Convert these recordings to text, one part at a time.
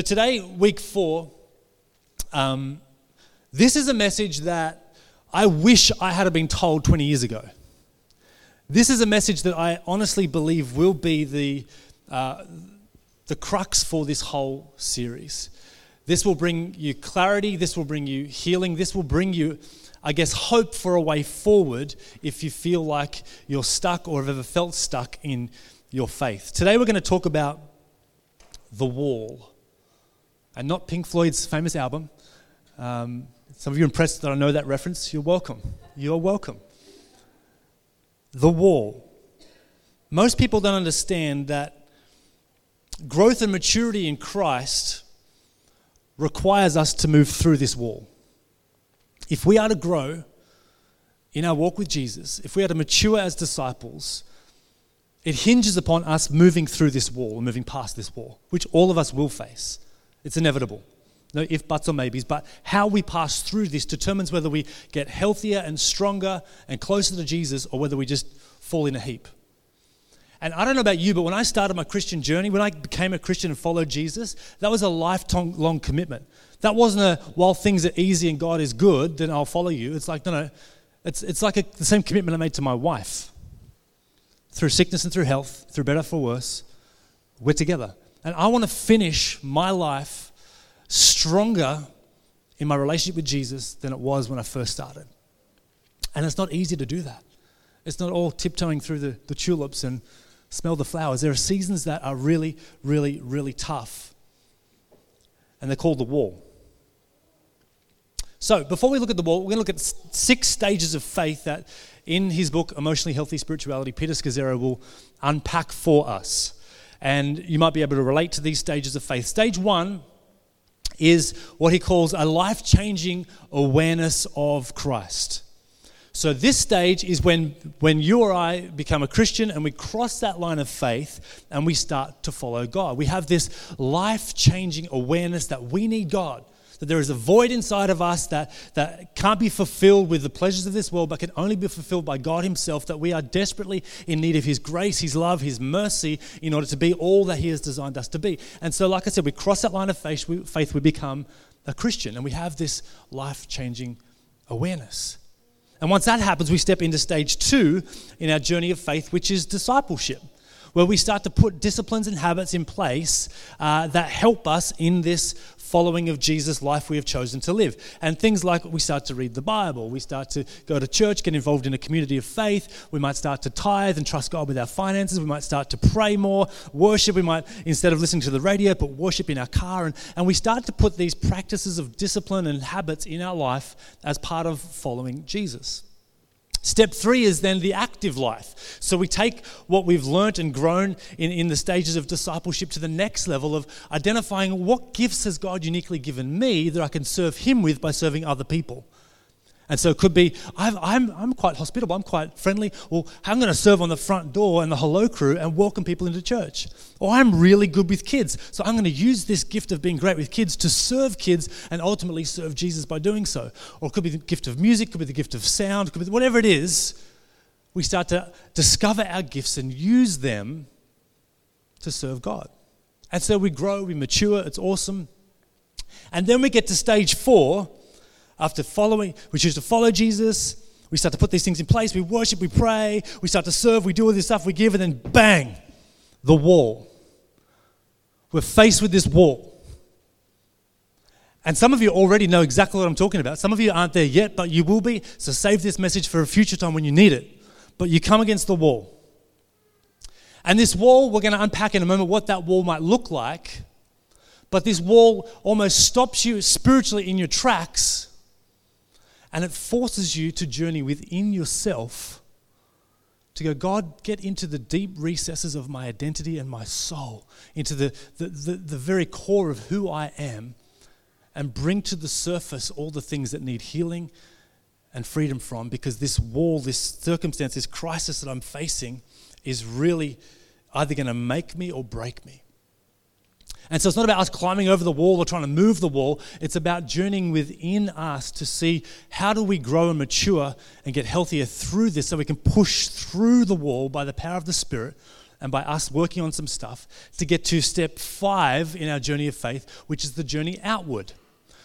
So today, week four, um, this is a message that I wish I had been told 20 years ago. This is a message that I honestly believe will be the, uh, the crux for this whole series. This will bring you clarity, this will bring you healing, this will bring you, I guess, hope for a way forward if you feel like you're stuck or have ever felt stuck in your faith. Today, we're going to talk about the wall and not Pink Floyd's famous album. Um, some of you are impressed that I know that reference. You're welcome. You're welcome. The wall. Most people don't understand that growth and maturity in Christ requires us to move through this wall. If we are to grow in our walk with Jesus, if we are to mature as disciples, it hinges upon us moving through this wall, moving past this wall, which all of us will face. It's inevitable. No if, buts, or maybes. But how we pass through this determines whether we get healthier and stronger and closer to Jesus or whether we just fall in a heap. And I don't know about you, but when I started my Christian journey, when I became a Christian and followed Jesus, that was a lifelong commitment. That wasn't a, while things are easy and God is good, then I'll follow you. It's like, no, no. It's, it's like a, the same commitment I made to my wife. Through sickness and through health, through better for worse, we're together. And I want to finish my life stronger in my relationship with Jesus than it was when I first started. And it's not easy to do that. It's not all tiptoeing through the, the tulips and smell the flowers. There are seasons that are really, really, really tough. And they're called the wall. So, before we look at the wall, we're going to look at six stages of faith that in his book, Emotionally Healthy Spirituality, Peter Scazzero will unpack for us and you might be able to relate to these stages of faith. Stage one is what he calls a life changing awareness of Christ. So, this stage is when, when you or I become a Christian and we cross that line of faith and we start to follow God. We have this life changing awareness that we need God that there is a void inside of us that, that can't be fulfilled with the pleasures of this world, but can only be fulfilled by God Himself, that we are desperately in need of His grace, His love, His mercy in order to be all that He has designed us to be. And so, like I said, we cross that line of faith, we, faith, we become a Christian, and we have this life changing awareness. And once that happens, we step into stage two in our journey of faith, which is discipleship where we start to put disciplines and habits in place uh, that help us in this following of Jesus life we have chosen to live. And things like we start to read the Bible, we start to go to church, get involved in a community of faith, we might start to tithe and trust God with our finances, we might start to pray more, worship, we might, instead of listening to the radio, put worship in our car. And, and we start to put these practices of discipline and habits in our life as part of following Jesus. Step three is then the active life. So we take what we've learnt and grown in, in the stages of discipleship to the next level of identifying what gifts has God uniquely given me that I can serve Him with by serving other people. And so it could be, I'm, I'm, I'm quite hospitable, I'm quite friendly. Well, I'm going to serve on the front door and the hello crew and welcome people into church. Or I'm really good with kids, so I'm going to use this gift of being great with kids to serve kids and ultimately serve Jesus by doing so. Or it could be the gift of music, could be the gift of sound, could be whatever it is. We start to discover our gifts and use them to serve God. And so we grow, we mature, it's awesome. And then we get to stage four, after following, we choose to follow Jesus. We start to put these things in place. We worship, we pray, we start to serve, we do all this stuff, we give, and then bang, the wall. We're faced with this wall. And some of you already know exactly what I'm talking about. Some of you aren't there yet, but you will be. So save this message for a future time when you need it. But you come against the wall. And this wall, we're going to unpack in a moment what that wall might look like. But this wall almost stops you spiritually in your tracks and it forces you to journey within yourself to go, God, get into the deep recesses of my identity and my soul, into the, the, the, the, very core of who I am, and bring to the surface all the things that need healing and freedom from, because this wall, this circumstance, this crisis that I'm facing is really either going to make me or break me. And so it's not about us climbing over the wall or trying to move the wall. It's about journeying within us to see how do we grow and mature and get healthier through this so we can push through the wall by the power of the Spirit and by us working on some stuff to get to step five in our journey of faith, which is the journey outward.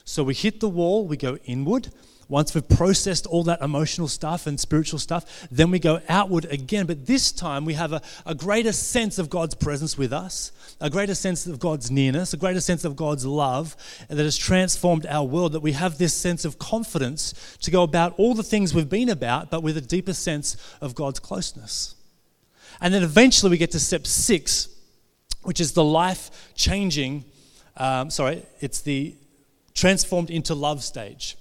So we hit the wall, we go inward. Once we've processed all that emotional stuff and spiritual stuff, then we go outward again. But this time we have a, a greater sense of God's presence with us, a greater sense of God's nearness, a greater sense of God's love that has transformed our world. That we have this sense of confidence to go about all the things we've been about, but with a deeper sense of God's closeness. And then eventually we get to step six, which is the life changing, um, sorry, it's the transformed into love stage.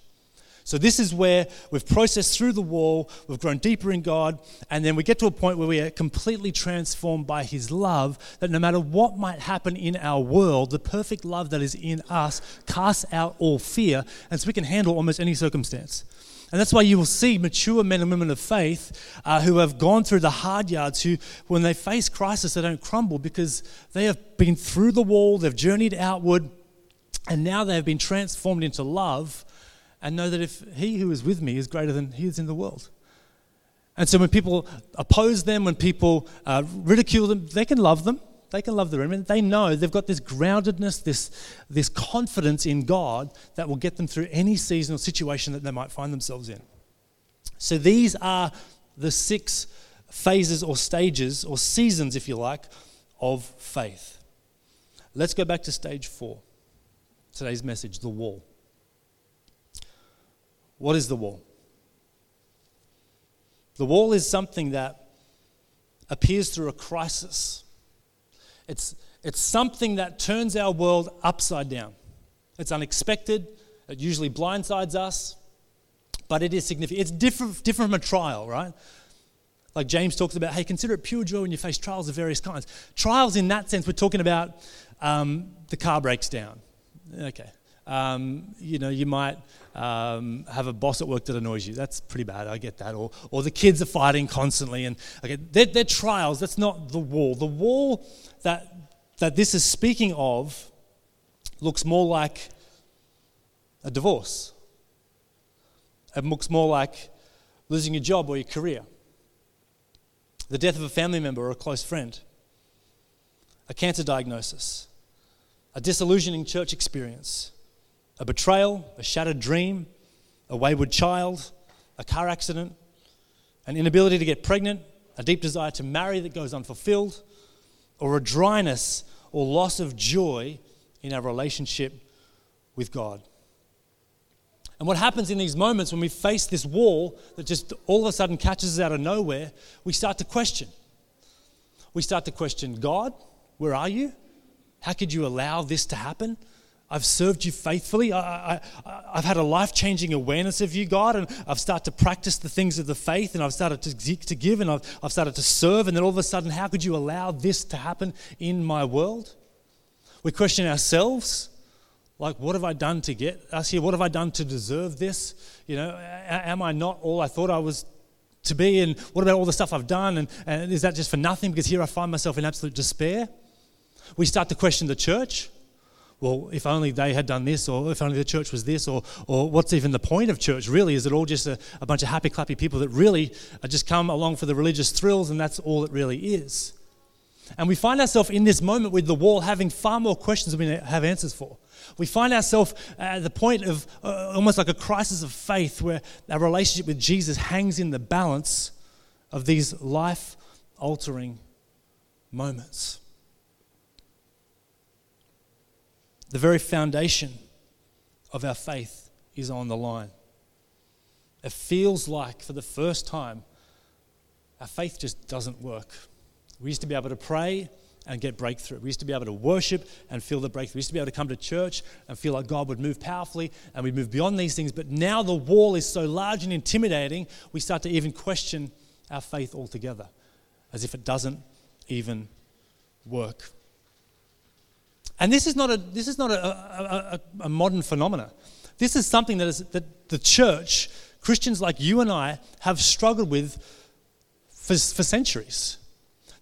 So, this is where we've processed through the wall, we've grown deeper in God, and then we get to a point where we are completely transformed by His love. That no matter what might happen in our world, the perfect love that is in us casts out all fear, and so we can handle almost any circumstance. And that's why you will see mature men and women of faith uh, who have gone through the hard yards, who, when they face crisis, they don't crumble because they have been through the wall, they've journeyed outward, and now they have been transformed into love and know that if he who is with me is greater than he is in the world. And so when people oppose them, when people uh, ridicule them, they can love them. They can love the enemy. They know they've got this groundedness, this, this confidence in God that will get them through any season or situation that they might find themselves in. So these are the six phases or stages or seasons, if you like, of faith. Let's go back to stage four. Today's message the wall. What is the wall? The wall is something that appears through a crisis. It's, it's something that turns our world upside down. It's unexpected, it usually blindsides us, but it is significant. It's different, different from a trial, right? Like James talks about, hey, consider it pure joy when you face trials of various kinds. Trials, in that sense, we're talking about um, the car breaks down. Okay. Um, you know, you might um, have a boss at work that annoys you. That's pretty bad. I get that. Or, or the kids are fighting constantly. And okay, they're, they're trials. That's not the wall. The wall that, that this is speaking of looks more like a divorce. It looks more like losing your job or your career, the death of a family member or a close friend, a cancer diagnosis, a disillusioning church experience a betrayal, a shattered dream, a wayward child, a car accident, an inability to get pregnant, a deep desire to marry that goes unfulfilled, or a dryness or loss of joy in our relationship with God. And what happens in these moments when we face this wall that just all of a sudden catches us out of nowhere, we start to question. We start to question God, where are you? How could you allow this to happen? I've served you faithfully. I, have had a life changing awareness of you, God, and I've started to practice the things of the faith, and I've started to, to give, and I've, I've started to serve. And then all of a sudden, how could you allow this to happen in my world? We question ourselves. Like, what have I done to get us here? What have I done to deserve this? You know, am I not all I thought I was to be? And what about all the stuff I've done? And, and is that just for nothing? Because here I find myself in absolute despair. We start to question the church well, if only they had done this, or if only the church was this, or, or what's even the point of church really? Is it all just a, a bunch of happy, clappy people that really just come along for the religious thrills and that's all it really is? And we find ourselves in this moment with the wall having far more questions than we have answers for. We find ourselves at the point of uh, almost like a crisis of faith where our relationship with Jesus hangs in the balance of these life altering moments. The very foundation of our faith is on the line. It feels like for the first time, our faith just doesn't work. We used to be able to pray and get breakthrough. We used to be able to worship and feel the breakthrough. We used to be able to come to church and feel like God would move powerfully and we'd move beyond these things. But now the wall is so large and intimidating, we start to even question our faith altogether, as if it doesn't even work. And this is not a, this is not a, a, a, a modern phenomenon. This is something that, is, that the church, Christians like you and I, have struggled with for, for centuries.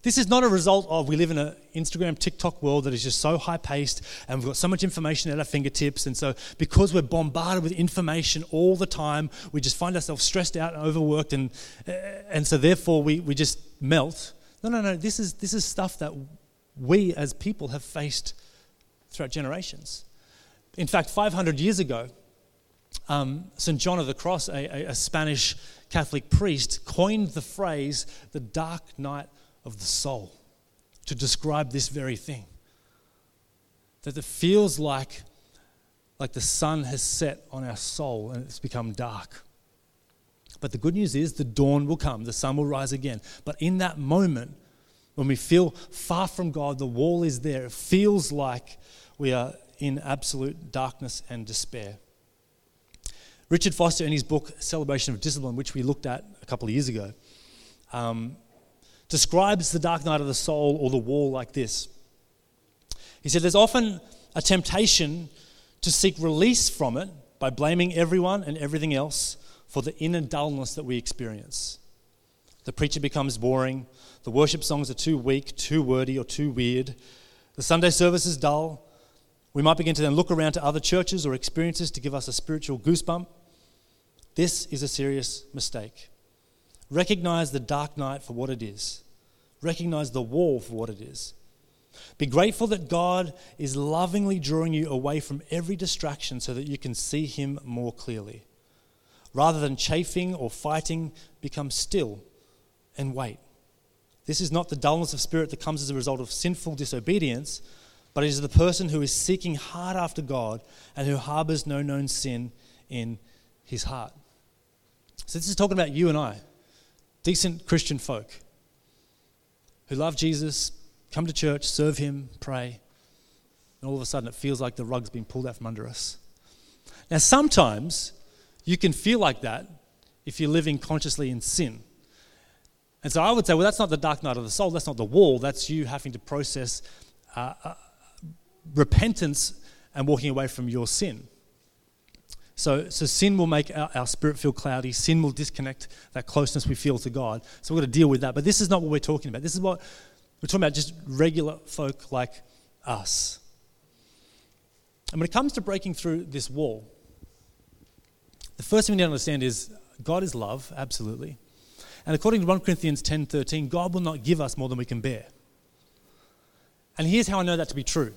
This is not a result of we live in an Instagram, TikTok world that is just so high paced and we've got so much information at our fingertips. And so, because we're bombarded with information all the time, we just find ourselves stressed out and overworked. And, uh, and so, therefore, we, we just melt No, no, no. This is, this is stuff that we as people have faced throughout generations. In fact, 500 years ago, um, St. John of the Cross, a, a, Spanish Catholic priest, coined the phrase the dark night of the soul to describe this very thing. That it feels like, like the sun has set on our soul and it's become dark. But the good news is the dawn will come, the sun will rise again. But in that moment, when we feel far from God, the wall is there, it feels like we are in absolute darkness and despair. Richard Foster, in his book Celebration of Discipline, which we looked at a couple of years ago, um, describes the dark night of the soul or the wall like this. He said, There's often a temptation to seek release from it by blaming everyone and everything else for the inner dullness that we experience. The preacher becomes boring, the worship songs are too weak, too wordy, or too weird. The Sunday service is dull. We might begin to then look around to other churches or experiences to give us a spiritual goosebump. This is a serious mistake. Recognize the dark night for what it is, recognize the wall for what it is. Be grateful that God is lovingly drawing you away from every distraction so that you can see Him more clearly. Rather than chafing or fighting, become still and wait. This is not the dullness of spirit that comes as a result of sinful disobedience, but it is the person who is seeking hard after God and who harbors no known sin in his heart. So, this is talking about you and I, decent Christian folk who love Jesus, come to church, serve him, pray, and all of a sudden it feels like the rug's been pulled out from under us. Now, sometimes you can feel like that if you're living consciously in sin. And so I would say, well, that's not the dark night of the soul, that's not the wall, that's you having to process uh, uh, repentance and walking away from your sin. So, so sin will make our, our, spirit feel cloudy. Sin will disconnect that closeness we feel to God. So we've got to deal with that. But this is not what we're talking about. This is what we're talking about just regular folk like us. And when it comes to breaking through this wall, the first thing we need to understand is God is love, absolutely. And according to 1 Corinthians 10:13, God will not give us more than we can bear. And here's how I know that to be true.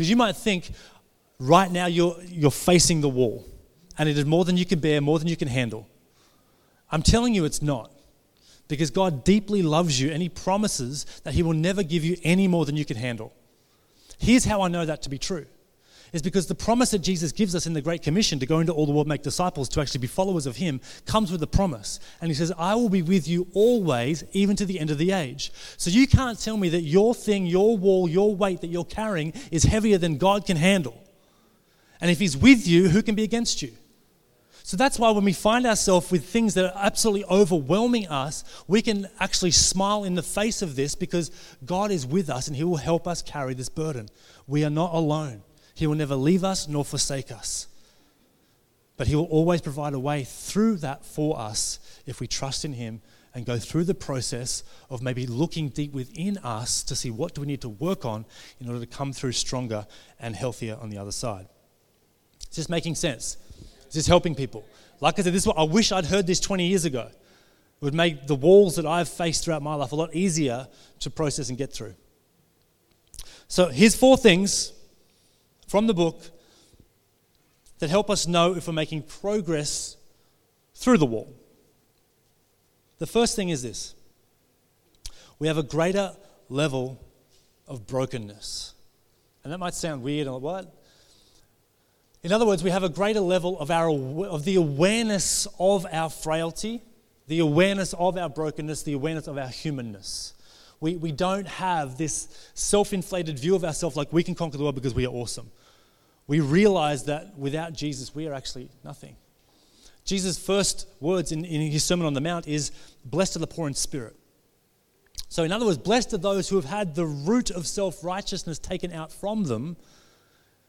Because you might think right now you're, you're facing the wall and it is more than you can bear, more than you can handle. I'm telling you it's not. Because God deeply loves you and He promises that He will never give you any more than you can handle. Here's how I know that to be true is because the promise that Jesus gives us in the Great Commission to go into all the world, make disciples, to actually be followers of Him, comes with a promise. And He says, I will be with you always, even to the end of the age. So you can't tell me that your thing, your wall, your weight that you're carrying is heavier than God can handle. And if He's with you, who can be against you? So that's why when we find ourselves with things that are absolutely overwhelming us, we can actually smile in the face of this because God is with us and He will help us carry this burden. We are not alone. He will never leave us nor forsake us. But He will always provide a way through that for us if we trust in Him and go through the process of maybe looking deep within us to see what do we need to work on in order to come through stronger and healthier on the other side. Is this making sense? Is this helping people? Like I said, this is what I wish I'd heard this 20 years ago. It would make the walls that I've faced throughout my life a lot easier to process and get through. So here's four things from the book that help us know if we're making progress through the wall. The first thing is this we have a greater level of brokenness. And that might sound weird, or what? In other words, we have a greater level of, our, of the awareness of our frailty, the awareness of our brokenness, the awareness of our humanness. We, we don't have this self inflated view of ourselves like we can conquer the world because we are awesome we realize that without Jesus, we are actually nothing. Jesus' first words in, in his Sermon on the Mount is, Blessed are the poor in spirit. So, in other words, blessed are those who have had the root of self righteousness taken out from them,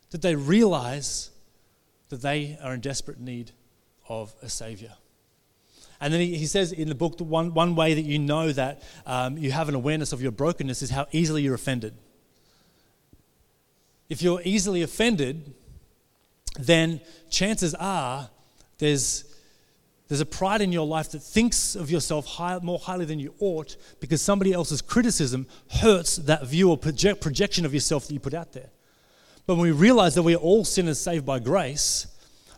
that they realize that they are in desperate need of a Savior. And then he, he says in the book that one, one way that you know that um, you have an awareness of your brokenness is how easily you're offended if you're easily offended, then chances are there's, there's a pride in your life that thinks of yourself high, more highly than you ought because somebody else's criticism hurts that view or project, projection of yourself that you put out there. But when we realize that we are all sinners saved by grace,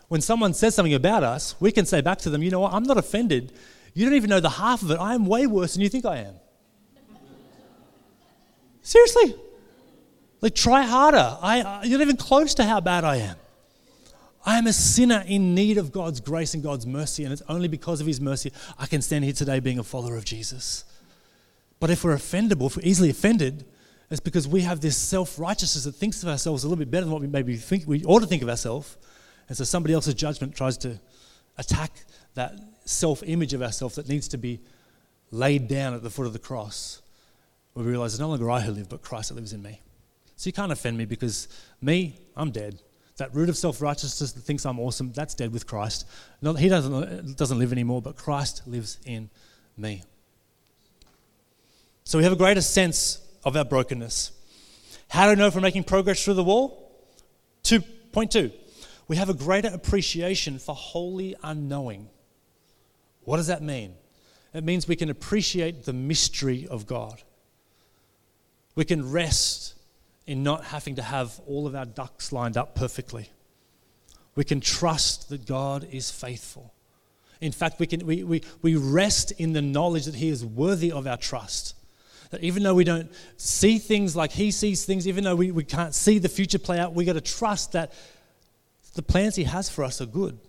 when someone says something about us, we can say back to them, you know what, I'm not offended. You don't even know the half of it. I am way worse than you think I am. Seriously. Like, try harder. I, uh, you're not even close to how bad I am. I am a sinner in need of God's grace and God's mercy, and it's only because of His mercy I can stand here today being a follower of Jesus. But if we're offendable, if we're easily offended, it's because we have this self righteousness that thinks of ourselves a little bit better than what we maybe think we ought to think of ourselves. And so somebody else's judgment tries to attack that self image of ourselves that needs to be laid down at the foot of the cross, where we realize it's no longer I who live, but Christ that lives in me. So you can't offend me because me, I'm dead. That root of self righteousness that thinks I'm awesome, that's dead with Christ. No, he doesn't, doesn't live anymore, but Christ lives in me. So we have a greater sense of our brokenness. How do we know if we're making progress through the wall? Two, point two, we have a greater appreciation for holy unknowing. What does that mean? It means we can appreciate the mystery of God. We can rest in not having to have all of our ducks lined up perfectly. We can trust that God is faithful. In fact, we, can, we, we, we rest in the knowledge that He is worthy of our trust. That even though we don't see things like He sees things, even though we, we can't see the future play out, we got to trust that the plans He has for us are good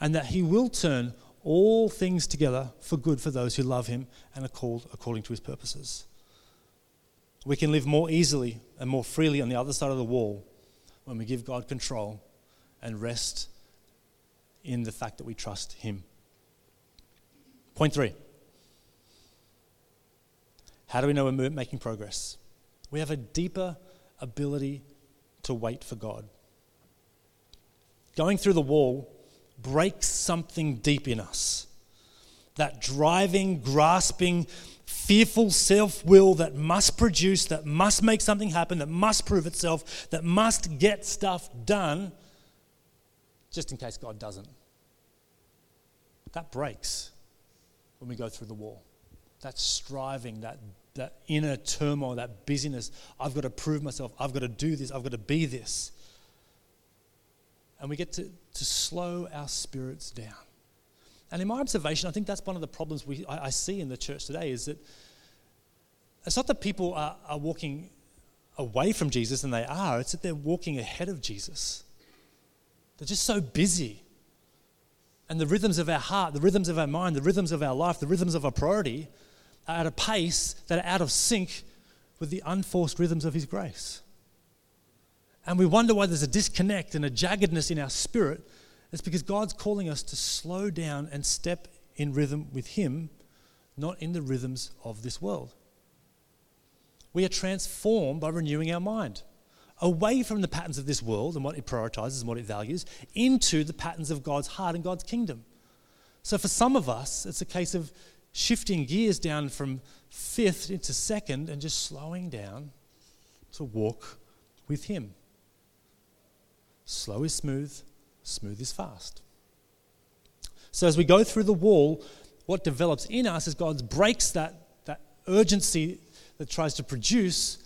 and that He will turn all things together for good for those who love Him and are called according to His purposes. We can live more easily and more freely on the other side of the wall when we give God control and rest in the fact that we trust Him. Point three How do we know we're making progress? We have a deeper ability to wait for God. Going through the wall breaks something deep in us. That driving, grasping, fearful self will that must produce, that must make something happen, that must prove itself, that must get stuff done, just in case God doesn't. That breaks when we go through the wall. That striving, that, that inner turmoil, that busyness. I've got to prove myself. I've got to do this. I've got to be this. And we get to, to slow our spirits down. And in my observation, I think that's one of the problems we, I, I see in the church today is that it's not that people are, are walking away from Jesus and they are, it's that they're walking ahead of Jesus. They're just so busy. And the rhythms of our heart, the rhythms of our mind, the rhythms of our life, the rhythms of our priority are at a pace that are out of sync with the unforced rhythms of His grace. And we wonder why there's a disconnect and a jaggedness in our spirit it's because God's calling us to slow down and step in rhythm with Him, not in the rhythms of this world. We are transformed by renewing our mind away from the patterns of this world and what it prioritizes and what it values into the patterns of God's heart and God's kingdom. So for some of us, it's a case of shifting gears down from fifth into second and just slowing down to walk with Him. Slow is smooth, smooth is fast. So as we go through the wall, what develops in us is God breaks that, that urgency that tries to produce,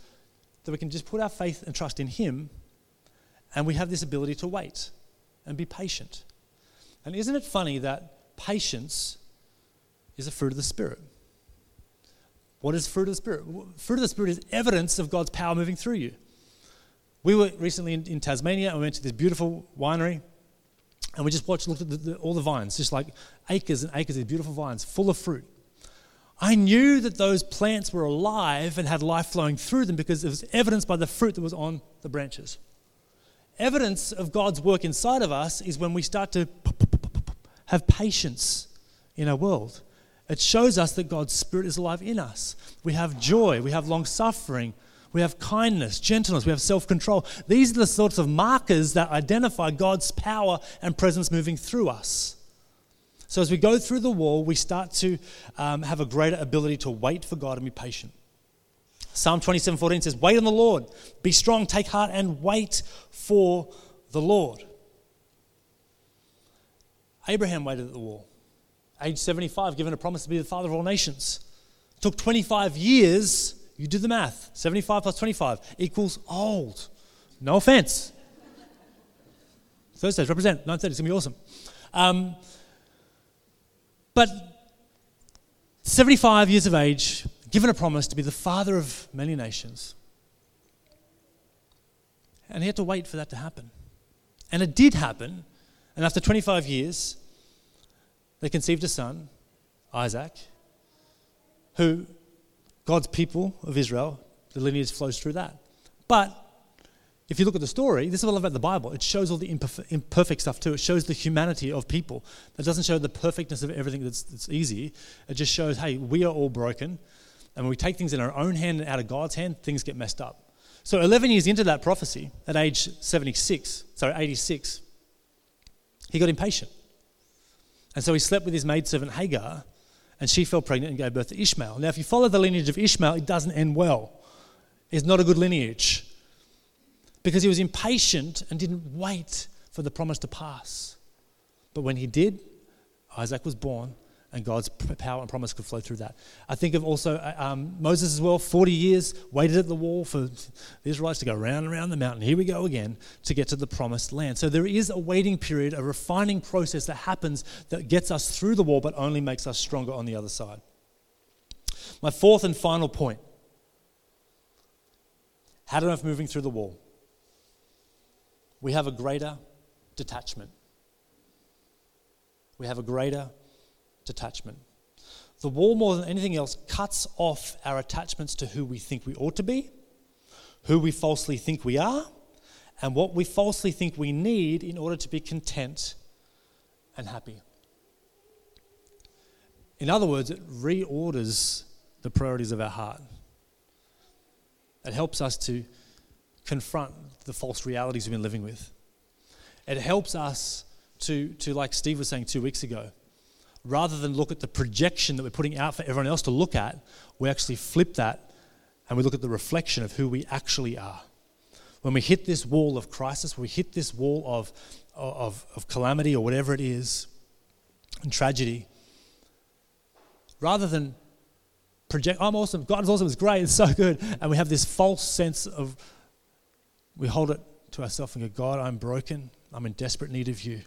that we can just put our faith and trust in Him, and we have this ability to wait and be patient. And isn't it funny that patience is a fruit of the Spirit? What is fruit of the Spirit? Fruit of the Spirit is evidence of God's power moving through you. We were recently in, in Tasmania and we went to this beautiful winery and we just watched, looked at the, the, all the vines, just like acres and acres of beautiful vines full of fruit. I knew that those plants were alive and had life flowing through them because it was evidenced by the fruit that was on the branches. Evidence of God's work inside of us is when we start to have patience in our world. It shows us that God's Spirit is alive in us. We have joy, we have long suffering, we have kindness, gentleness, we have self control. These are the sorts of markers that identify God's power and presence moving through us. So as we go through the wall, we start to um, have a greater ability to wait for God and be patient. Psalm 27 14 says, Wait on the Lord, be strong, take heart, and wait for the Lord. Abraham waited at the wall. age 75, given a promise to be the father of all nations. It took 25 years. You do the math. 75 plus 25 equals old. No offense. Thursdays represent 9:30. It's gonna be awesome. Um, but 75 years of age, given a promise to be the father of many nations. And he had to wait for that to happen. And it did happen. And after 25 years, they conceived a son, Isaac, who God's people of Israel, the lineage flows through that. But if you look at the story, this is what I love about the Bible. It shows all the imperfect stuff too. It shows the humanity of people. It doesn't show the perfectness of everything that's, that's easy. It just shows, hey, we are all broken. And when we take things in our own hand and out of God's hand, things get messed up. So 11 years into that prophecy, at age 76, sorry, 86, he got impatient. And so he slept with his maidservant Hagar, and she fell pregnant and gave birth to Ishmael. Now, if you follow the lineage of Ishmael, it doesn't end well. It's not a good lineage because he was impatient and didn't wait for the promise to pass. But when he did, Isaac was born, and God's power and promise could flow through that. I think of also uh, um, Moses as well, 40 years, waited at the wall for the Israelites to go round and around the mountain. Here we go again to get to the promised land. So there is a waiting period, a refining process that happens that gets us through the wall, but only makes us stronger on the other side. My fourth and final point I know moving through the wall? We have a greater detachment. We have a greater detachment. The wall, more than anything else, cuts off our attachments to who we think we ought to be, who we falsely think we are, and what we falsely think we need in order to be content and happy. In other words, it reorders the priorities of our heart. It helps us to confront the false realities we've been living with. It helps us to, to, like Steve was saying two weeks ago, rather than look at the projection that we're putting out for everyone else to look at, we actually flip that and we look at the reflection of who we actually are. When we hit this wall of crisis, we hit this wall of, of, of calamity or whatever it is, and tragedy, rather than project, I'm awesome, God is awesome, it's great, it's so good, and we have this false sense of, we hold it to ourselves and go, God, I'm broken, I'm in desperate need of you.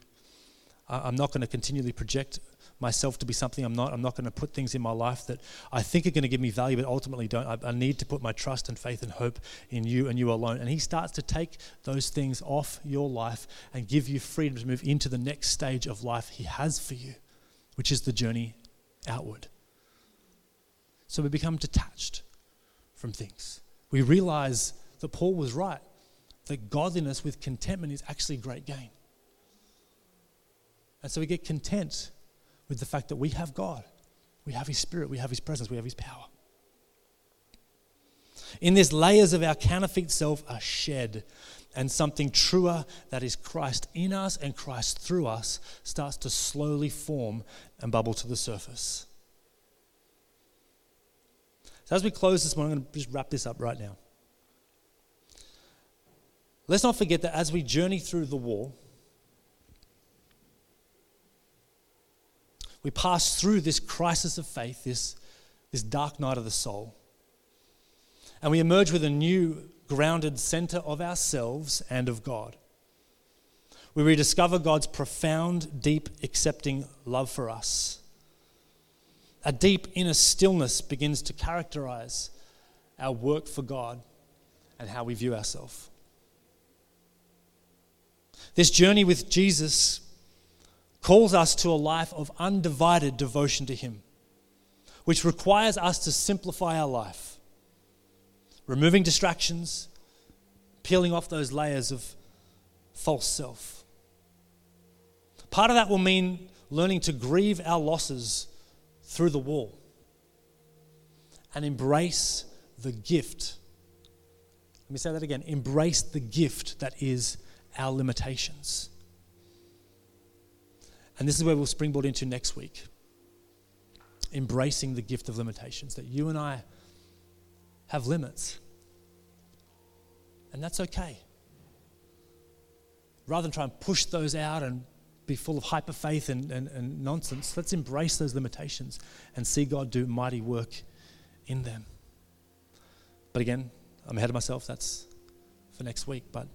I'm not going to continually project myself to be something I'm not. I'm not going to put things in my life that I think are going to give me value, but ultimately don't. I, I, need to put my trust and faith and hope in you and you alone. And He starts to take those things off your life and give you freedom to move into the next stage of life He has for you, which is the journey outward. So we become detached from things. We realize that Paul was right, that godliness with contentment is actually great gain. And so we get content with the fact that we have God, we have His Spirit, we have His presence, we have His power. In this, layers of our counterfeit self are shed, and something truer that is Christ in us and Christ through us starts to slowly form and bubble to the surface. So, as we close this morning, I'm going to just wrap this up right now. Let's not forget that as we journey through the wall, we pass through this crisis of faith, this, this dark night of the soul, and we emerge with a new grounded center of ourselves and of God. We rediscover God's profound, deep, accepting love for us. A deep inner stillness begins to characterize our work for God and how we view ourselves. This journey with Jesus calls us to a life of undivided devotion to Him, which requires us to simplify our life, removing distractions, peeling off those layers of false self. Part of that will mean learning to grieve our losses through the wall and embrace the gift. Let me say that again embrace the gift that is our limitations. And this is where we'll springboard into next week. Embracing the gift of limitations, that you and I have limits. And that's okay. Rather than try and push those out and be full of hyper faith and, and, and nonsense. Let's embrace those limitations and see God do mighty work in them. But again, I'm ahead of myself. That's for next week. But